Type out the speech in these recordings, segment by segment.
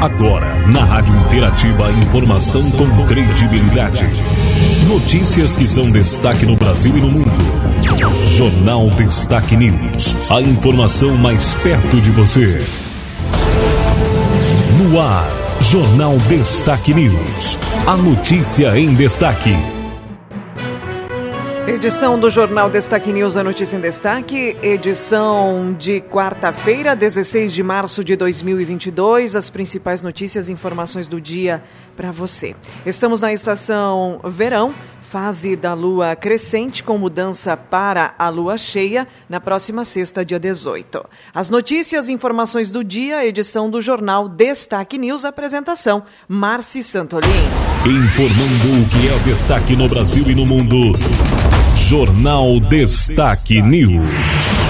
Agora, na Rádio Interativa, informação com credibilidade. Notícias que são destaque no Brasil e no mundo. Jornal Destaque News. A informação mais perto de você. No ar, Jornal Destaque News. A notícia em destaque. Edição do Jornal Destaque News, a notícia em destaque. Edição de quarta-feira, 16 de março de 2022. As principais notícias e informações do dia para você. Estamos na estação verão, fase da lua crescente com mudança para a lua cheia na próxima sexta, dia 18. As notícias e informações do dia, edição do Jornal Destaque News, apresentação Marci Santolin. Informando o que é destaque no Brasil e no mundo. Jornal Destaque News.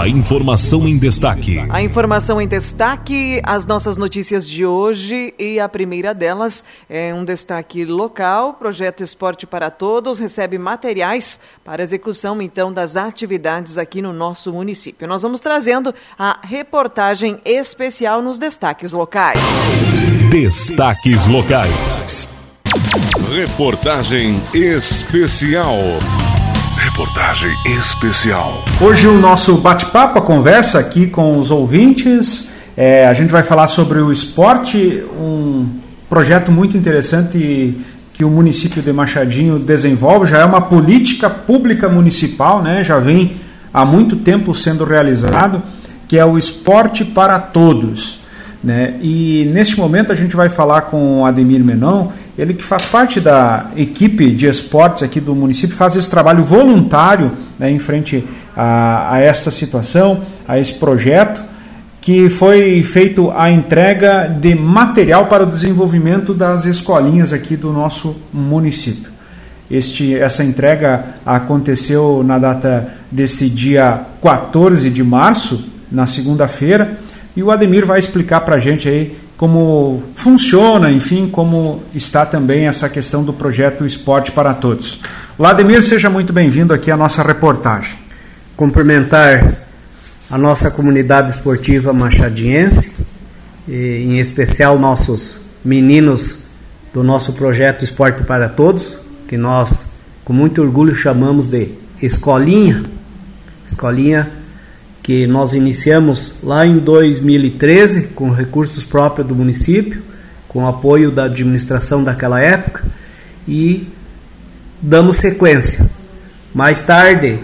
A informação em destaque. A informação em destaque, as nossas notícias de hoje e a primeira delas é um destaque local. Projeto Esporte para Todos recebe materiais para execução então das atividades aqui no nosso município. Nós vamos trazendo a reportagem especial nos destaques locais. Destaques locais. Reportagem especial. Reportagem especial. Hoje o nosso bate-papo, a conversa aqui com os ouvintes, é, a gente vai falar sobre o esporte, um projeto muito interessante que o município de Machadinho desenvolve, já é uma política pública municipal, né? já vem há muito tempo sendo realizado, que é o esporte para todos. Né? E neste momento a gente vai falar com o Ademir Menon, ele que faz parte da equipe de esportes aqui do município, faz esse trabalho voluntário né, em frente a, a esta situação, a esse projeto, que foi feito a entrega de material para o desenvolvimento das escolinhas aqui do nosso município. Este, essa entrega aconteceu na data desse dia 14 de março, na segunda-feira, e o Ademir vai explicar para a gente aí como funciona, enfim, como está também essa questão do projeto Esporte para Todos. Vladimir, seja muito bem-vindo aqui à nossa reportagem. Cumprimentar a nossa comunidade esportiva machadiense, em especial nossos meninos do nosso projeto Esporte para Todos, que nós com muito orgulho chamamos de Escolinha. Escolinha que nós iniciamos lá em 2013 com recursos próprios do município, com apoio da administração daquela época e damos sequência. Mais tarde,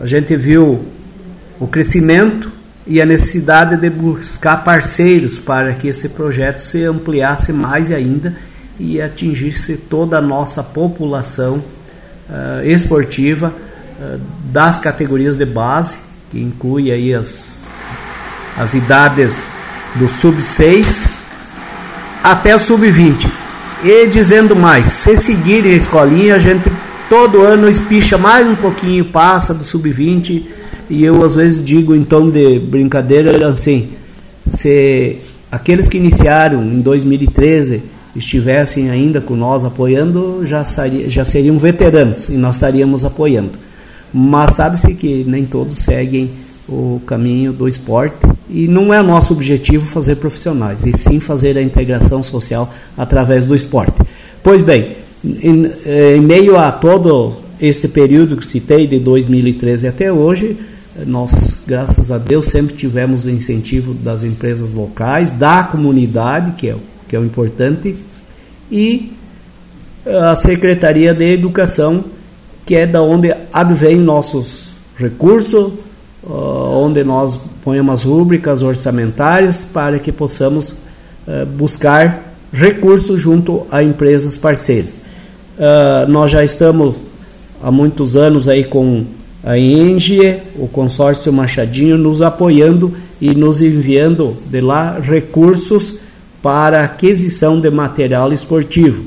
a gente viu o crescimento e a necessidade de buscar parceiros para que esse projeto se ampliasse mais ainda e atingisse toda a nossa população uh, esportiva uh, das categorias de base que inclui aí as, as idades do sub-6 até o sub-20. E dizendo mais, se seguirem a escolinha, a gente todo ano espicha mais um pouquinho, passa do sub-20, e eu às vezes digo em tom de brincadeira assim, se aqueles que iniciaram em 2013 estivessem ainda com nós apoiando, já, seria, já seriam veteranos e nós estaríamos apoiando mas sabe-se que nem todos seguem o caminho do esporte e não é nosso objetivo fazer profissionais, e sim fazer a integração social através do esporte. Pois bem, em, em meio a todo este período que citei, de 2013 até hoje, nós, graças a Deus, sempre tivemos o incentivo das empresas locais, da comunidade, que é, que é o importante, e a Secretaria de Educação que é da onde advém nossos recursos, uh, onde nós ponhamos rúbricas orçamentárias para que possamos uh, buscar recursos junto a empresas parceiras. Uh, nós já estamos há muitos anos aí com a Engie, o consórcio Machadinho, nos apoiando e nos enviando de lá recursos para aquisição de material esportivo,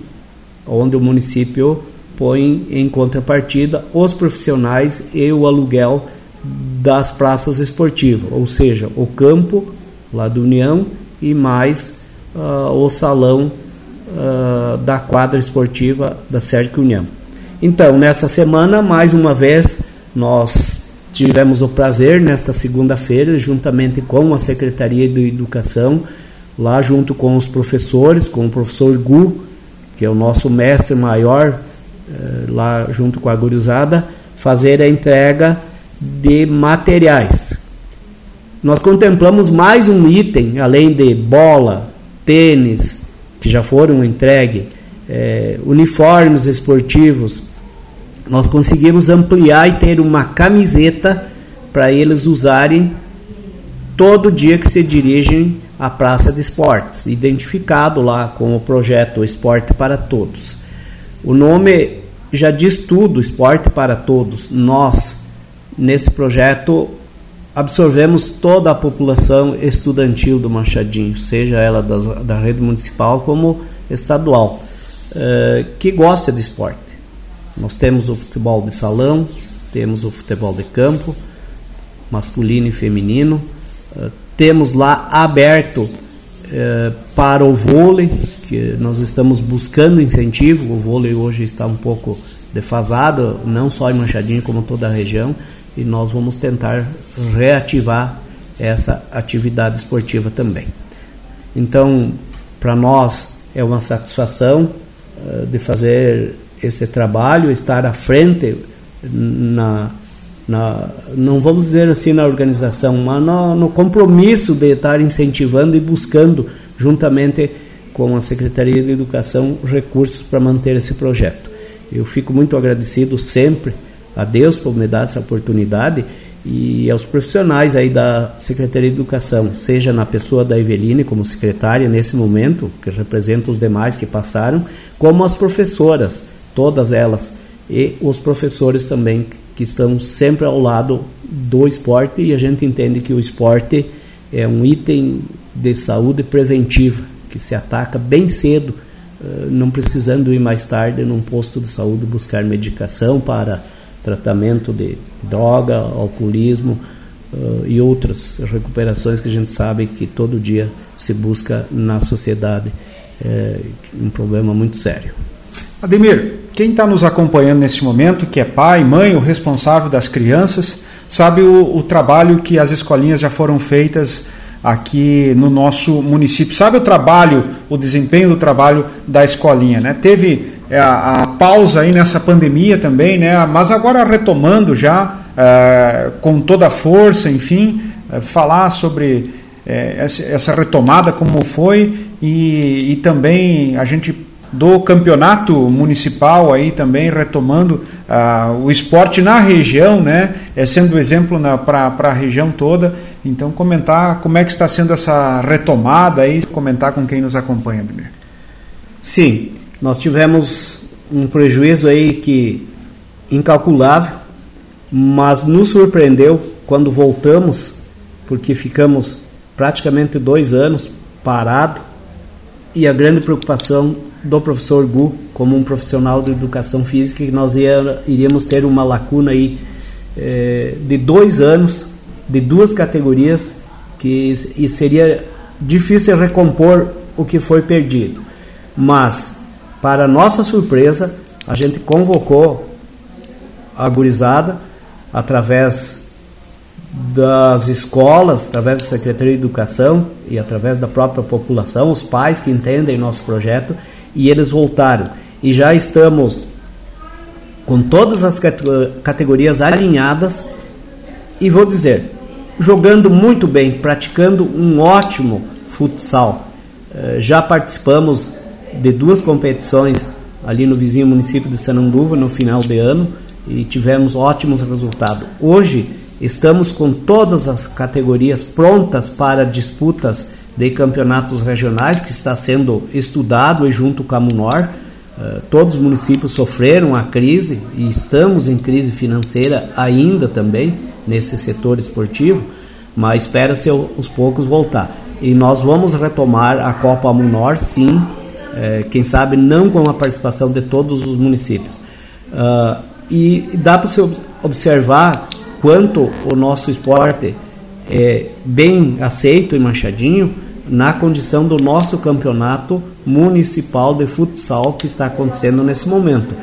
onde o município põe em contrapartida os profissionais e o aluguel das praças esportivas, ou seja, o campo lá do União e mais uh, o salão uh, da quadra esportiva da Sérgio União. Então, nessa semana, mais uma vez, nós tivemos o prazer, nesta segunda-feira, juntamente com a Secretaria de Educação, lá junto com os professores, com o professor Gu, que é o nosso mestre maior, lá junto com a gurizada, fazer a entrega de materiais. Nós contemplamos mais um item, além de bola, tênis, que já foram entregues, eh, uniformes esportivos. Nós conseguimos ampliar e ter uma camiseta para eles usarem todo dia que se dirigem à Praça de Esportes, identificado lá com o projeto Esporte para Todos. O nome já diz tudo, Esporte para Todos. Nós, nesse projeto, absorvemos toda a população estudantil do Machadinho, seja ela da, da rede municipal como estadual, eh, que gosta de esporte. Nós temos o futebol de salão, temos o futebol de campo, masculino e feminino, eh, temos lá aberto eh, para o vôlei, que nós estamos buscando incentivo. O vôlei hoje está um pouco defasado, não só em Manchadinho, como toda a região, e nós vamos tentar reativar essa atividade esportiva também. Então, para nós é uma satisfação uh, de fazer esse trabalho, estar à frente na, na, não vamos dizer assim na organização, mas no, no, compromisso de estar incentivando e buscando, juntamente com a Secretaria de Educação, recursos para manter esse projeto. Eu fico muito agradecido sempre a Deus por me dar essa oportunidade e aos profissionais aí da Secretaria de Educação, seja na pessoa da Eveline como secretária nesse momento, que representa os demais que passaram, como as professoras, todas elas, e os professores também que estão sempre ao lado do esporte e a gente entende que o esporte é um item de saúde preventiva que se ataca bem cedo, eh, não precisando ir mais tarde num posto de saúde buscar medicação para tratamento de droga, alcoolismo uh, e outras recuperações que a gente sabe que todo dia se busca na sociedade. É um problema muito sério. Ademir, quem está nos acompanhando nesse momento, que é pai, mãe, o responsável das crianças, sabe o, o, trabalho que as escolinhas já foram feitas aqui no nosso município. Sabe o trabalho, o desempenho do trabalho da escolinha, né? Teve é, a, a pausa aí nessa pandemia também, né? Mas agora retomando já é, com toda a força, enfim, é, falar sobre é, essa retomada como foi e, e também a gente do campeonato municipal aí também retomando uh, o esporte na região, né? É sendo exemplo para a região toda. Então comentar como é que está sendo essa retomada aí, comentar com quem nos acompanha, Ademir. Sim, nós tivemos um prejuízo aí que incalculável, mas nos surpreendeu quando voltamos, porque ficamos praticamente dois anos parado e a grande preocupação do professor Gu como um profissional de educação física que nós ia, iríamos ter uma lacuna aí é, de dois anos de duas categorias que e seria difícil recompor o que foi perdido mas para nossa surpresa a gente convocou a gurizada através das escolas, através da Secretaria de Educação e através da própria população, os pais que entendem nosso projeto, e eles voltaram. E já estamos com todas as categorias alinhadas e vou dizer, jogando muito bem, praticando um ótimo futsal. Eh, já participamos de duas competições ali no vizinho município de Sananduva no final de ano e tivemos ótimos resultados. Hoje estamos com todas as categorias prontas para disputas de campeonatos regionais que está sendo estudado e junto com a Munor. Uh, todos os municípios sofreram a crise e estamos em crise financeira ainda também nesse setor esportivo, mas espera-se aos poucos voltar. E nós vamos retomar a Copa Munor, sim, é, quem sabe não com a participação de todos os municípios. Uh, e dá para se observar quanto o nosso esporte é bem aceito em Machadinho, na condição do nosso campeonato municipal de futsal que está acontecendo nesse momento.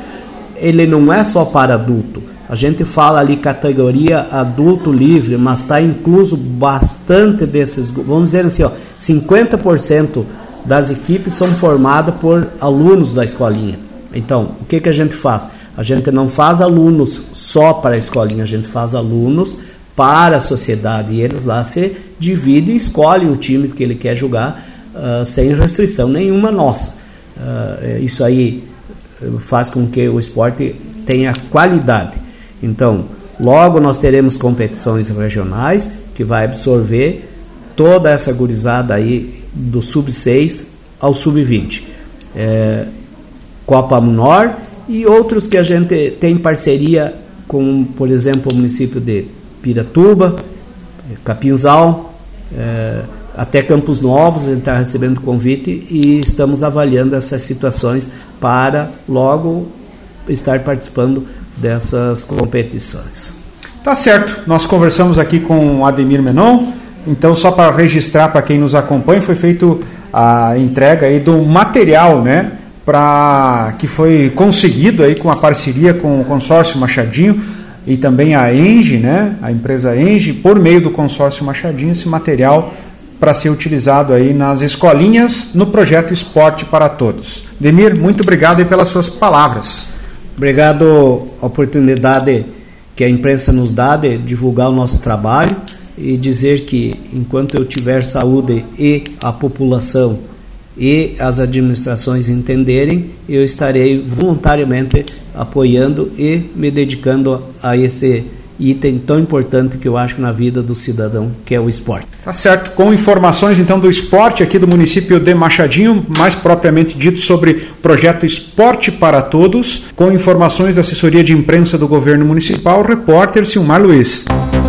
Ele não é só para adulto. A gente fala ali categoria adulto livre, mas está incluso bastante desses, vamos dizer assim, ó, 50% das equipes são formadas por alunos da escolinha. Então, o que, que a gente faz? A gente não faz alunos só para a escolinha, a gente faz alunos para a sociedade. E eles lá se dividem e escolhem o time que ele quer jogar uh, sem restrição nenhuma nossa. Uh, isso aí faz com que o esporte tenha qualidade. Então, logo nós teremos competições regionais que vai absorver toda essa gurizada aí do sub-6 ao sub-20. É, Copa Menor e outros que a gente tem parceria com, por exemplo, o município de Piratuba, Capinzal, é, até Campos Novos, gente está recebendo convite e estamos avaliando essas situações para logo estar participando dessas competições. Tá certo, nós conversamos aqui com o Ademir Menon, então só para registrar para quem nos acompanha, foi feito a entrega aí do material, né, para que foi conseguido aí com a parceria com o consórcio Machadinho e também a Enge, né, a empresa Enge, por meio do consórcio Machadinho, esse material para ser utilizado aí nas escolinhas no projeto Esporte para Todos. Demir, muito obrigado pelas suas palavras. Obrigado a oportunidade que a imprensa nos dá de divulgar o nosso trabalho e dizer que enquanto eu tiver saúde e a população e as administrações entenderem, eu estarei voluntariamente apoiando e me dedicando a esse item tão importante que eu acho na vida do cidadão, que é o esporte. Tá certo. Com informações então do esporte aqui do município de Machadinho, mais propriamente dito sobre o projeto Esporte para Todos, com informações da assessoria de imprensa do governo municipal, repórter Silmar Luiz.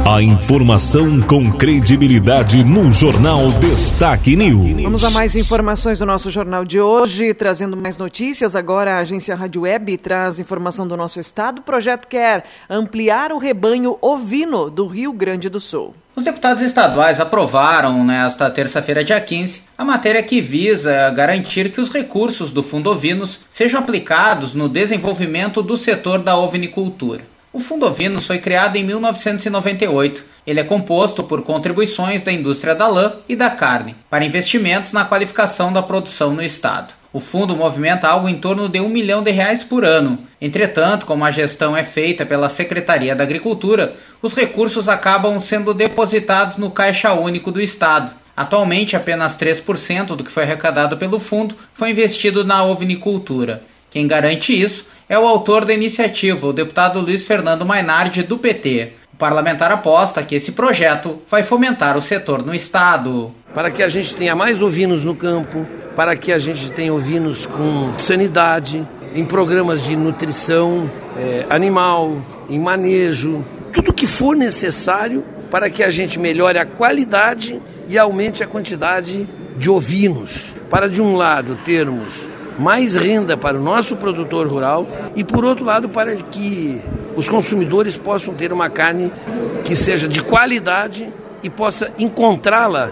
A informação com credibilidade no Jornal Destaque News. Vamos a mais informações do nosso jornal de hoje, trazendo mais notícias. Agora a agência Rádio Web traz informação do nosso estado. O projeto quer ampliar o rebanho ovino do Rio Grande do Sul. Os deputados estaduais aprovaram nesta terça-feira, dia 15, a matéria que visa garantir que os recursos do Fundo Ovinos sejam aplicados no desenvolvimento do setor da ovinicultura. O Fundo Ovinos foi criado em 1998. Ele é composto por contribuições da indústria da lã e da carne para investimentos na qualificação da produção no estado. O fundo movimenta algo em torno de um milhão de reais por ano. Entretanto, como a gestão é feita pela Secretaria da Agricultura, os recursos acabam sendo depositados no Caixa Único do Estado. Atualmente, apenas 3% do que foi arrecadado pelo fundo foi investido na ovinicultura. Quem garante isso é o autor da iniciativa, o deputado Luiz Fernando Mainardi, do PT. O parlamentar aposta que esse projeto vai fomentar o setor no Estado. Para que a gente tenha mais ovinos no campo, para que a gente tenha ovinos com sanidade, em programas de nutrição é, animal, em manejo, tudo que for necessário para que a gente melhore a qualidade e aumente a quantidade de ovinos. Para, de um lado, termos mais renda para o nosso produtor rural e, por outro lado, para que os consumidores possam ter uma carne que seja de qualidade e possa encontrá-la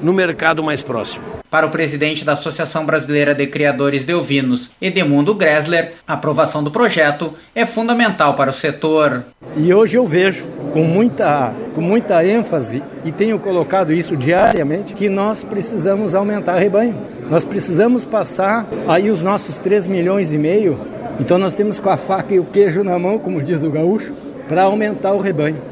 no mercado mais próximo. Para o presidente da Associação Brasileira de Criadores de Ovinos, Edemundo Gressler, a aprovação do projeto é fundamental para o setor. E hoje eu vejo com muita, com muita ênfase e tenho colocado isso diariamente que nós precisamos aumentar rebanho. Nós precisamos passar aí os nossos 3 milhões e meio. Então nós temos com a faca e o queijo na mão, como diz o gaúcho, para aumentar o rebanho.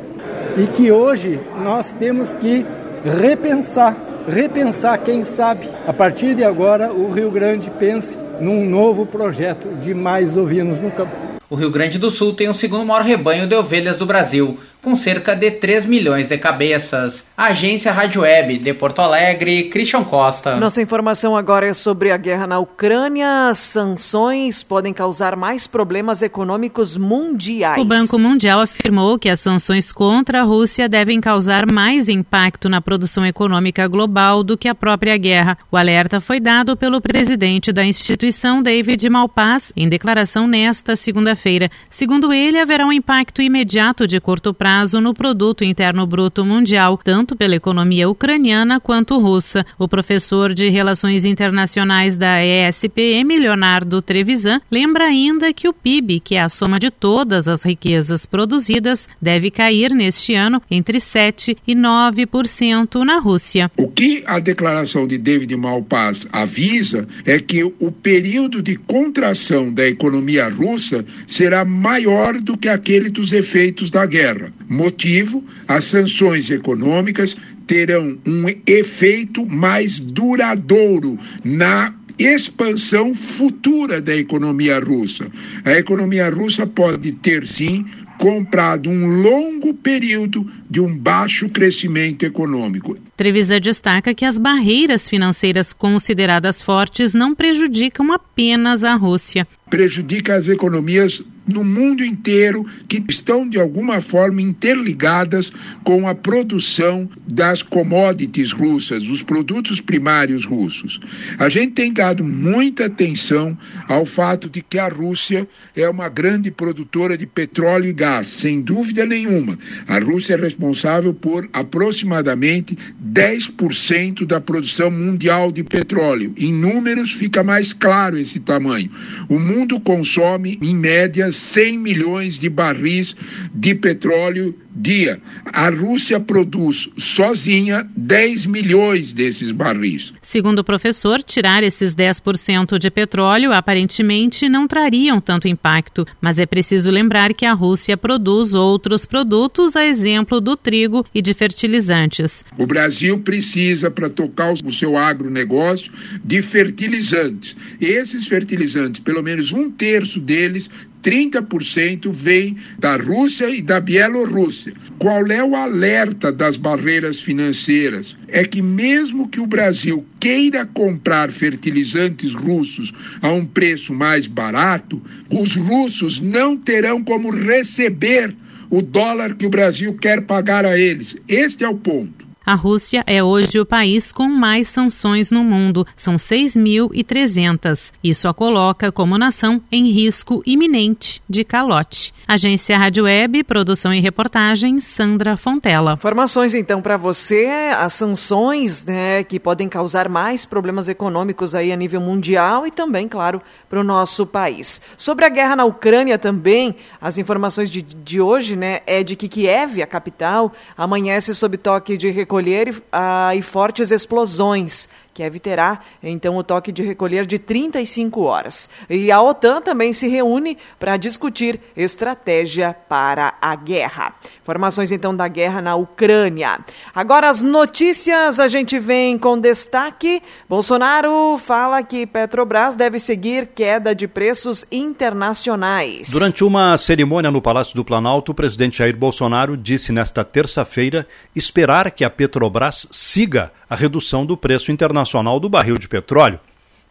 E que hoje nós temos que repensar repensar, quem sabe, a partir de agora, o Rio Grande pense num novo projeto de mais ovinos no campo. O Rio Grande do Sul tem o segundo maior rebanho de ovelhas do Brasil, com cerca de 3 milhões de cabeças. A agência Rádio Web de Porto Alegre, Christian Costa. Nossa informação agora é sobre a guerra na Ucrânia. Sanções podem causar mais problemas econômicos mundiais. O Banco Mundial afirmou que as sanções contra a Rússia devem causar mais impacto na produção econômica global do que a própria guerra. O alerta foi dado pelo presidente da instituição, David Malpass, em declaração nesta segunda-feira. Segundo ele, haverá um impacto imediato de curto prazo no produto interno bruto mundial, tanto pela economia ucraniana quanto russa. O professor de Relações Internacionais da ESPM, Leonardo Trevisan, lembra ainda que o PIB, que é a soma de todas as riquezas produzidas, deve cair neste ano entre 7 e 9% na Rússia. O que a declaração de David Malpass avisa é que o período de contração da economia russa será maior do que aquele dos efeitos da guerra. Motivo: as sanções econômicas terão um efeito mais duradouro na expansão futura da economia russa. A economia russa pode ter sim comprado um longo período de um baixo crescimento econômico. Trevisa destaca que as barreiras financeiras consideradas fortes não prejudicam apenas a Rússia. Prejudica as economias no mundo inteiro que estão de alguma forma interligadas com a produção das commodities russas, os produtos primários russos. A gente tem dado muita atenção ao fato de que a Rússia é uma grande produtora de petróleo e gás, sem dúvida nenhuma. A Rússia é responsável por aproximadamente 10% da produção mundial de petróleo. Em números fica mais claro esse tamanho. O mundo consome, em média, 100 milhões de barris de petróleo dia. A Rússia produz sozinha 10 milhões desses barris. Segundo o professor, tirar esses 10% de petróleo aparentemente não trariam tanto impacto, mas é preciso lembrar que a Rússia produz outros produtos, a exemplo do trigo e de fertilizantes. O Brasil precisa, para tocar o seu agronegócio, de fertilizantes. Esses fertilizantes, pelo menos um terço deles, 30% vem da Rússia e da Bielorrússia. Qual é o alerta das barreiras financeiras? É que, mesmo que o Brasil queira comprar fertilizantes russos a um preço mais barato, os russos não terão como receber o dólar que o Brasil quer pagar a eles. Este é o ponto. A Rússia é hoje o país com mais sanções no mundo, são 6.300. Isso a coloca como nação em risco iminente de calote. Agência Rádio Web, produção e reportagem, Sandra Fontela. Informações então para você, as sanções né, que podem causar mais problemas econômicos aí a nível mundial e também, claro, para o nosso país. Sobre a guerra na Ucrânia também, as informações de, de hoje né, é de que Kiev, a capital, amanhece sob toque de recolhimento recolher ah, e fortes explosões. Kiev terá, então, o toque de recolher de 35 horas. E a OTAN também se reúne para discutir estratégia para a guerra. Informações, então, da guerra na Ucrânia. Agora, as notícias a gente vem com destaque. Bolsonaro fala que Petrobras deve seguir queda de preços internacionais. Durante uma cerimônia no Palácio do Planalto, o presidente Jair Bolsonaro disse nesta terça-feira esperar que a Petrobras siga a redução do preço internacional do barril de petróleo.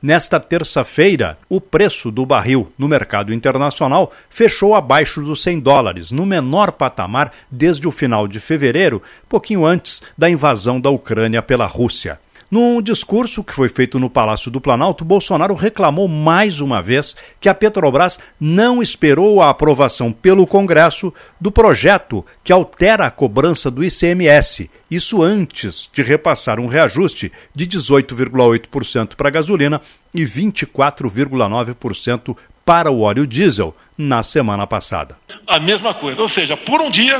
Nesta terça-feira, o preço do barril no mercado internacional fechou abaixo dos 100 dólares, no menor patamar desde o final de fevereiro, pouquinho antes da invasão da Ucrânia pela Rússia. Num discurso que foi feito no Palácio do Planalto, Bolsonaro reclamou mais uma vez que a Petrobras não esperou a aprovação pelo Congresso do projeto que altera a cobrança do ICMS, isso antes de repassar um reajuste de 18,8% para a gasolina e 24,9% para o óleo diesel na semana passada. A mesma coisa, ou seja, por um dia,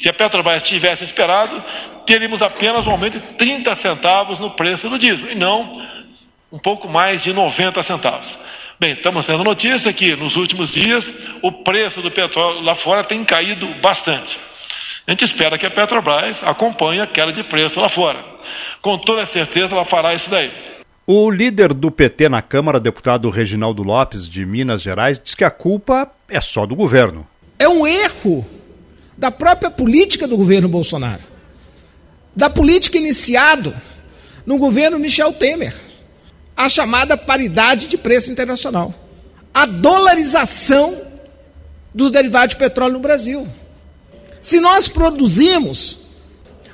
se a Petrobras tivesse esperado, teríamos apenas um aumento de 30 centavos no preço do diesel, e não um pouco mais de 90 centavos. Bem, estamos tendo notícia que nos últimos dias o preço do petróleo lá fora tem caído bastante. A gente espera que a Petrobras acompanhe a queda de preço lá fora. Com toda certeza ela fará isso daí. O líder do PT na Câmara, deputado Reginaldo Lopes, de Minas Gerais, diz que a culpa é só do governo. É um erro da própria política do governo Bolsonaro da política iniciado no governo Michel Temer, a chamada paridade de preço internacional, a dolarização dos derivados de petróleo no Brasil. Se nós produzimos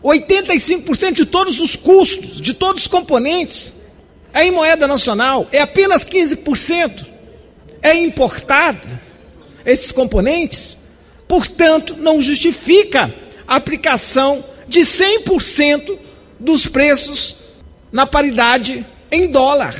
85% de todos os custos, de todos os componentes, é em moeda nacional, é apenas 15% é importado esses componentes, Portanto, não justifica a aplicação de 100% dos preços na paridade em dólar.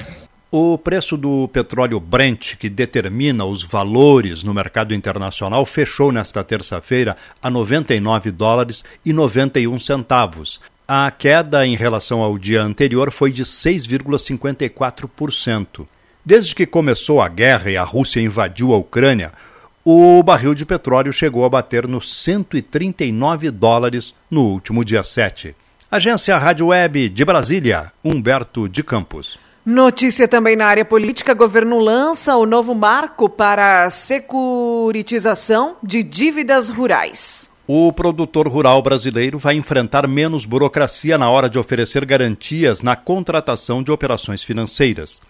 O preço do petróleo Brent, que determina os valores no mercado internacional, fechou nesta terça-feira a 99 dólares e 91 centavos. A queda em relação ao dia anterior foi de 6,54%. Desde que começou a guerra e a Rússia invadiu a Ucrânia, o barril de petróleo chegou a bater nos 139 dólares no último dia 7. Agência Rádio Web de Brasília, Humberto de Campos. Notícia também na área política: governo lança o novo marco para a securitização de dívidas rurais. O produtor rural brasileiro vai enfrentar menos burocracia na hora de oferecer garantias na contratação de operações financeiras.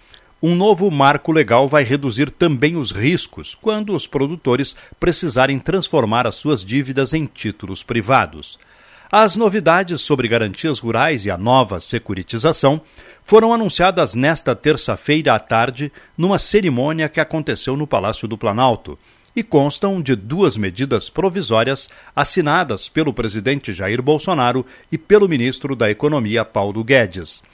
Um novo marco legal vai reduzir também os riscos quando os produtores precisarem transformar as suas dívidas em títulos privados. As novidades sobre garantias rurais e a nova securitização foram anunciadas nesta terça-feira à tarde numa cerimônia que aconteceu no Palácio do Planalto e constam de duas medidas provisórias assinadas pelo presidente Jair Bolsonaro e pelo ministro da Economia Paulo Guedes.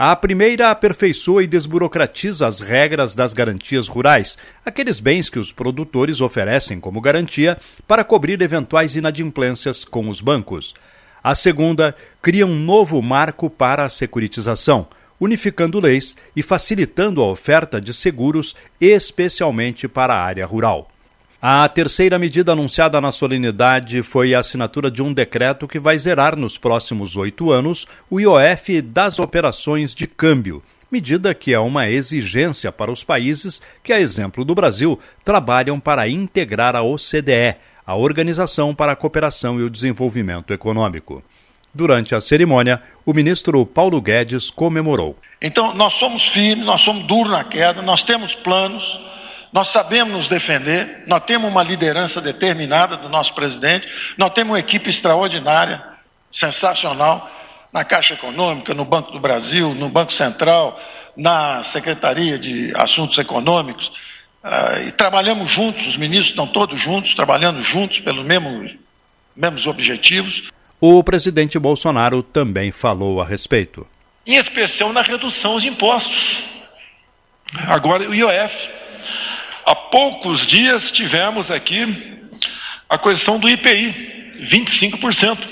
A primeira aperfeiçoa e desburocratiza as regras das garantias rurais, aqueles bens que os produtores oferecem como garantia para cobrir eventuais inadimplências com os bancos. A segunda cria um novo marco para a securitização, unificando leis e facilitando a oferta de seguros, especialmente para a área rural. A terceira medida anunciada na solenidade foi a assinatura de um decreto que vai zerar nos próximos oito anos o IOF das operações de câmbio, medida que é uma exigência para os países que, a exemplo do Brasil, trabalham para integrar a OCDE, a Organização para a Cooperação e o Desenvolvimento Econômico. Durante a cerimônia, o ministro Paulo Guedes comemorou. Então, nós somos firmes, nós somos duros na queda, nós temos planos, nós sabemos nos defender, nós temos uma liderança determinada do nosso presidente, nós temos uma equipe extraordinária, sensacional, na Caixa Econômica, no Banco do Brasil, no Banco Central, na Secretaria de Assuntos Econômicos. Uh, e trabalhamos juntos, os ministros estão todos juntos, trabalhando juntos pelos mesmos, mesmos objetivos. O presidente Bolsonaro também falou a respeito. Em especial na redução de impostos. Agora, o IOF. Há poucos dias tivemos aqui a correção do IPI, 25%.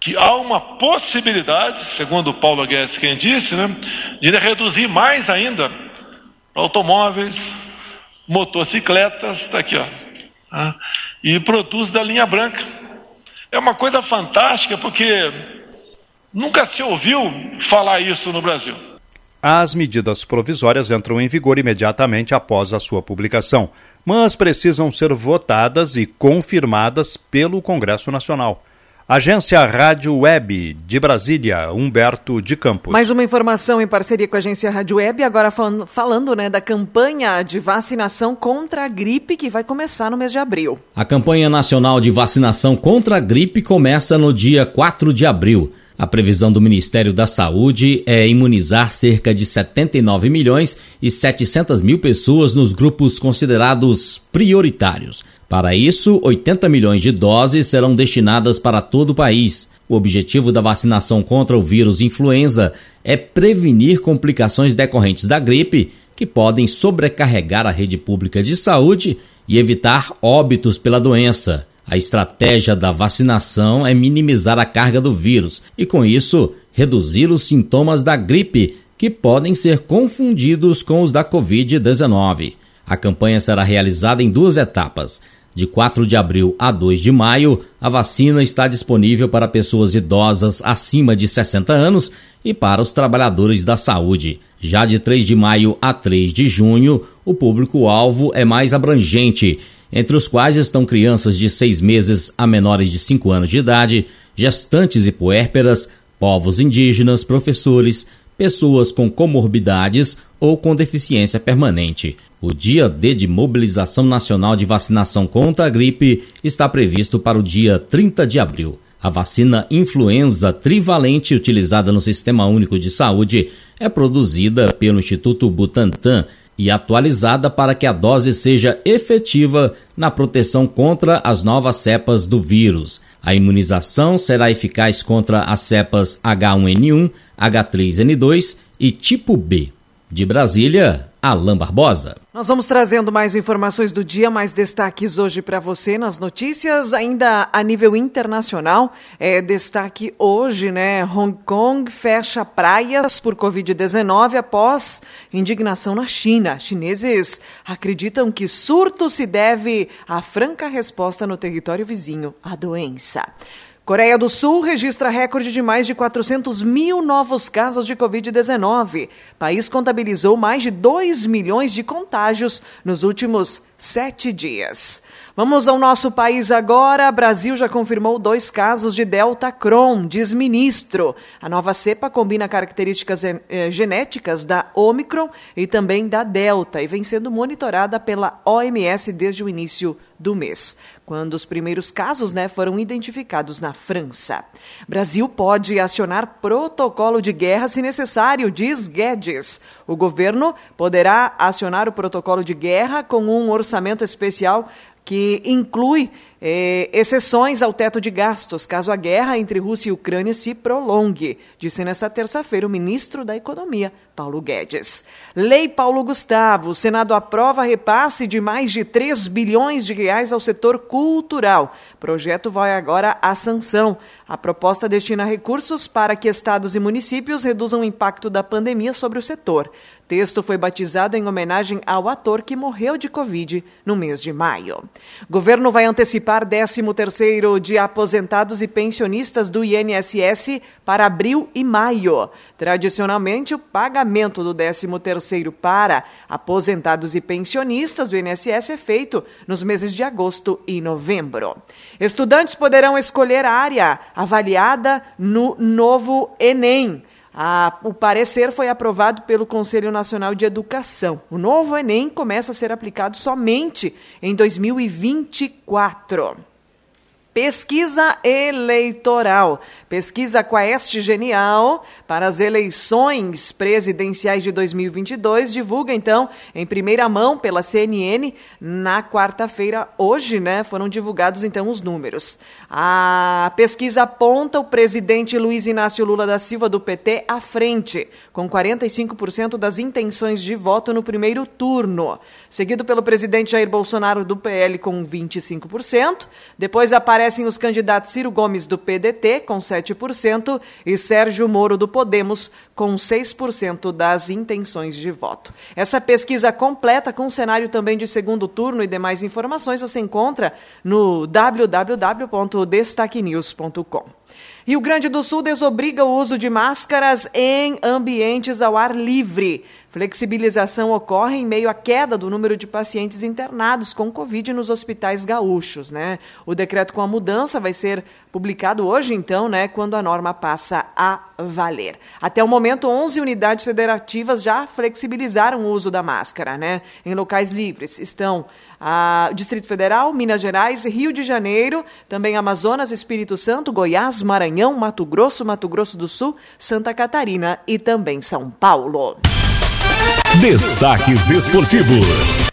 Que há uma possibilidade, segundo Paulo Guedes quem disse, né, de reduzir mais ainda automóveis, motocicletas, está aqui, ó, ah, e produtos da linha branca. É uma coisa fantástica porque nunca se ouviu falar isso no Brasil. As medidas provisórias entram em vigor imediatamente após a sua publicação, mas precisam ser votadas e confirmadas pelo Congresso Nacional. Agência Rádio Web de Brasília, Humberto de Campos. Mais uma informação em parceria com a Agência Rádio Web, agora falando, falando né, da campanha de vacinação contra a gripe que vai começar no mês de abril. A campanha nacional de vacinação contra a gripe começa no dia 4 de abril. A previsão do Ministério da Saúde é imunizar cerca de 79 milhões e 700 mil pessoas nos grupos considerados prioritários. Para isso, 80 milhões de doses serão destinadas para todo o país. O objetivo da vacinação contra o vírus influenza é prevenir complicações decorrentes da gripe, que podem sobrecarregar a rede pública de saúde e evitar óbitos pela doença. A estratégia da vacinação é minimizar a carga do vírus e, com isso, reduzir os sintomas da gripe, que podem ser confundidos com os da Covid-19. A campanha será realizada em duas etapas. De 4 de abril a 2 de maio, a vacina está disponível para pessoas idosas acima de 60 anos e para os trabalhadores da saúde. Já de 3 de maio a 3 de junho, o público-alvo é mais abrangente, entre os quais estão crianças de 6 meses a menores de 5 anos de idade, gestantes e puérperas, povos indígenas, professores, pessoas com comorbidades ou com deficiência permanente. O dia D de mobilização nacional de vacinação contra a gripe está previsto para o dia 30 de abril. A vacina influenza trivalente utilizada no Sistema Único de Saúde é produzida pelo Instituto Butantan e atualizada para que a dose seja efetiva na proteção contra as novas cepas do vírus. A imunização será eficaz contra as cepas H1N1, H3N2 e tipo B. De Brasília, Alain Barbosa. Nós vamos trazendo mais informações do dia, mais destaques hoje para você nas notícias, ainda a nível internacional. É, destaque hoje, né? Hong Kong fecha praias por Covid-19 após indignação na China. Chineses acreditam que surto se deve à franca resposta no território vizinho à doença. Coreia do Sul registra recorde de mais de 400 mil novos casos de Covid-19. País contabilizou mais de 2 milhões de contágios nos últimos sete dias. Vamos ao nosso país agora. Brasil já confirmou dois casos de Delta Cron, diz ministro. A nova cepa combina características eh, genéticas da Omicron e também da Delta e vem sendo monitorada pela OMS desde o início do mês, quando os primeiros casos né, foram identificados na França. Brasil pode acionar protocolo de guerra se necessário, diz Guedes. O governo poderá acionar o protocolo de guerra com um orçamento especial que inclui eh, exceções ao teto de gastos, caso a guerra entre Rússia e Ucrânia se prolongue, disse nesta terça-feira o ministro da Economia, Paulo Guedes. Lei Paulo Gustavo. O Senado aprova repasse de mais de 3 bilhões de reais ao setor cultural. Projeto vai agora à sanção. A proposta destina recursos para que estados e municípios reduzam o impacto da pandemia sobre o setor texto foi batizado em homenagem ao ator que morreu de Covid no mês de maio. Governo vai antecipar 13º de aposentados e pensionistas do INSS para abril e maio. Tradicionalmente, o pagamento do 13º para aposentados e pensionistas do INSS é feito nos meses de agosto e novembro. Estudantes poderão escolher a área avaliada no novo Enem. A, o parecer foi aprovado pelo Conselho Nacional de Educação. O novo Enem começa a ser aplicado somente em 2024. Pesquisa eleitoral. Pesquisa Quaest Genial para as eleições presidenciais de 2022 divulga então em primeira mão pela CNN na quarta-feira hoje, né? Foram divulgados então os números. A pesquisa aponta o presidente Luiz Inácio Lula da Silva do PT à frente, com 45% das intenções de voto no primeiro turno, seguido pelo presidente Jair Bolsonaro do PL com 25%, depois aparece aparecem os candidatos Ciro Gomes do PDT, com 7%, e Sérgio Moro do Podemos, com 6% das intenções de voto. Essa pesquisa completa, com cenário também de segundo turno e demais informações, você encontra no www.destaquenews.com. Rio Grande do Sul desobriga o uso de máscaras em ambientes ao ar livre. Flexibilização ocorre em meio à queda do número de pacientes internados com Covid nos hospitais gaúchos, né? O decreto com a mudança vai ser publicado hoje, então, né, quando a norma passa a valer. Até o momento, 11 unidades federativas já flexibilizaram o uso da máscara, né? Em locais livres estão a Distrito Federal, Minas Gerais, Rio de Janeiro, também Amazonas, Espírito Santo, Goiás, Maranhão, Mato Grosso, Mato Grosso do Sul, Santa Catarina e também São Paulo. Destaques esportivos.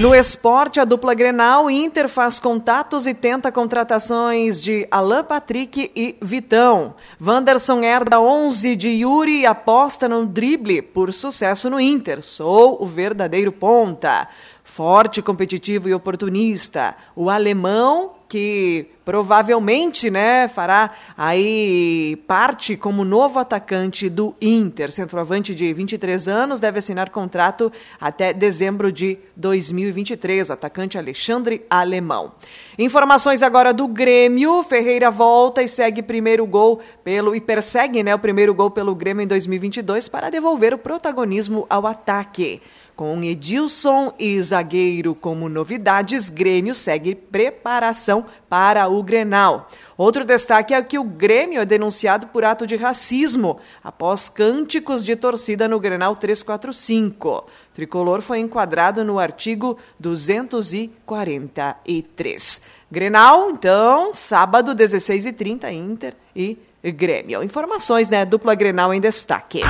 No esporte, a dupla Grenal, Inter faz contatos e tenta contratações de Alan Patrick e Vitão. Wanderson herda 11 de Yuri e aposta no drible por sucesso no Inter. Sou o verdadeiro ponta. Forte, competitivo e oportunista. O alemão que provavelmente, né, fará aí parte como novo atacante do Inter. Centroavante de 23 anos deve assinar contrato até dezembro de 2023. O atacante Alexandre Alemão. Informações agora do Grêmio. Ferreira volta e segue primeiro gol pelo e persegue, né, o primeiro gol pelo Grêmio em 2022 para devolver o protagonismo ao ataque. Com Edilson e zagueiro como novidades, Grêmio segue preparação para o Grenal. Outro destaque é que o Grêmio é denunciado por ato de racismo após cânticos de torcida no Grenal 345. O tricolor foi enquadrado no artigo 243. Grenal, então, sábado, 16h30, Inter e Grêmio. Informações, né? Dupla Grenal em destaque.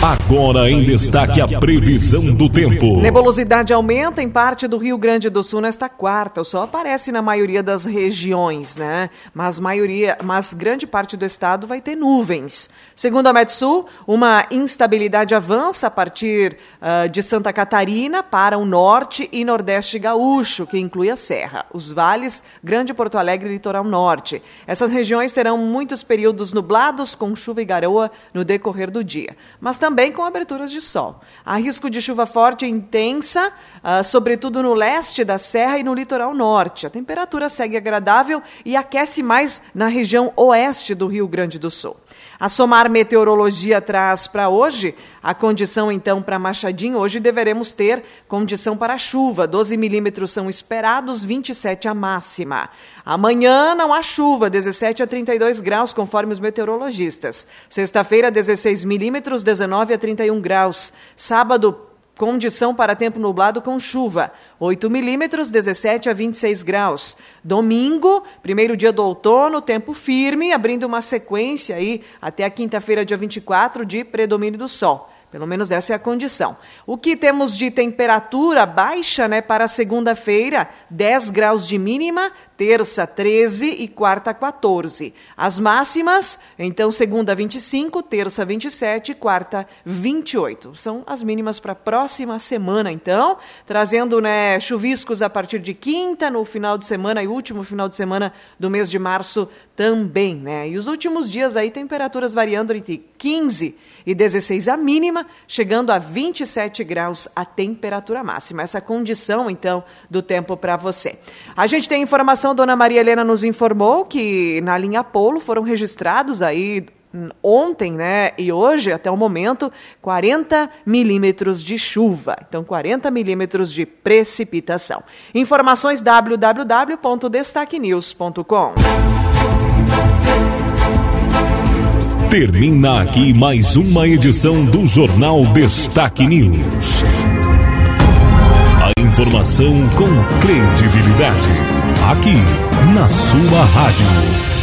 Agora em destaque a previsão do tempo. Nebulosidade aumenta em parte do Rio Grande do Sul nesta quarta. O sol aparece na maioria das regiões, né? Mas maioria, mas grande parte do estado vai ter nuvens. Segundo a Metsul, uma instabilidade avança a partir uh, de Santa Catarina para o norte e nordeste gaúcho, que inclui a Serra, os vales, Grande Porto Alegre e Litoral Norte. Essas regiões terão muitos períodos nublados com chuva e garoa no decorrer do dia. Mas também com aberturas de sol. Há risco de chuva forte e intensa, uh, sobretudo no leste da serra e no litoral norte. A temperatura segue agradável e aquece mais na região oeste do Rio Grande do Sul. A Somar Meteorologia traz para hoje a condição, então, para Machadinho. Hoje deveremos ter condição para chuva. 12 milímetros são esperados, 27 a máxima. Amanhã não há chuva, 17 a 32 graus, conforme os meteorologistas. Sexta-feira, 16 milímetros, 19 a 31 graus. Sábado, Condição para tempo nublado com chuva, 8 milímetros, 17 a 26 graus. Domingo, primeiro dia do outono, tempo firme, abrindo uma sequência aí até a quinta-feira, dia 24, de predomínio do sol. Pelo menos essa é a condição. O que temos de temperatura baixa né, para segunda-feira? 10 graus de mínima, terça 13 e quarta 14. As máximas, então, segunda 25, terça 27 e quarta 28. São as mínimas para a próxima semana, então, trazendo né, chuviscos a partir de quinta, no final de semana e último final de semana do mês de março também, né? E os últimos dias aí, temperaturas variando entre 15 e 16 a mínima, chegando a 27 graus a temperatura máxima. Essa condição, então, do tempo para você. A gente tem Dona Maria Helena nos informou que na linha Polo foram registrados aí ontem, né, e hoje, até o momento, 40 milímetros de chuva. Então, 40 milímetros de precipitação. Informações www.destaquenews.com. Termina aqui mais uma edição do Jornal Destaque News. A informação com credibilidade. Aqui, na sua rádio.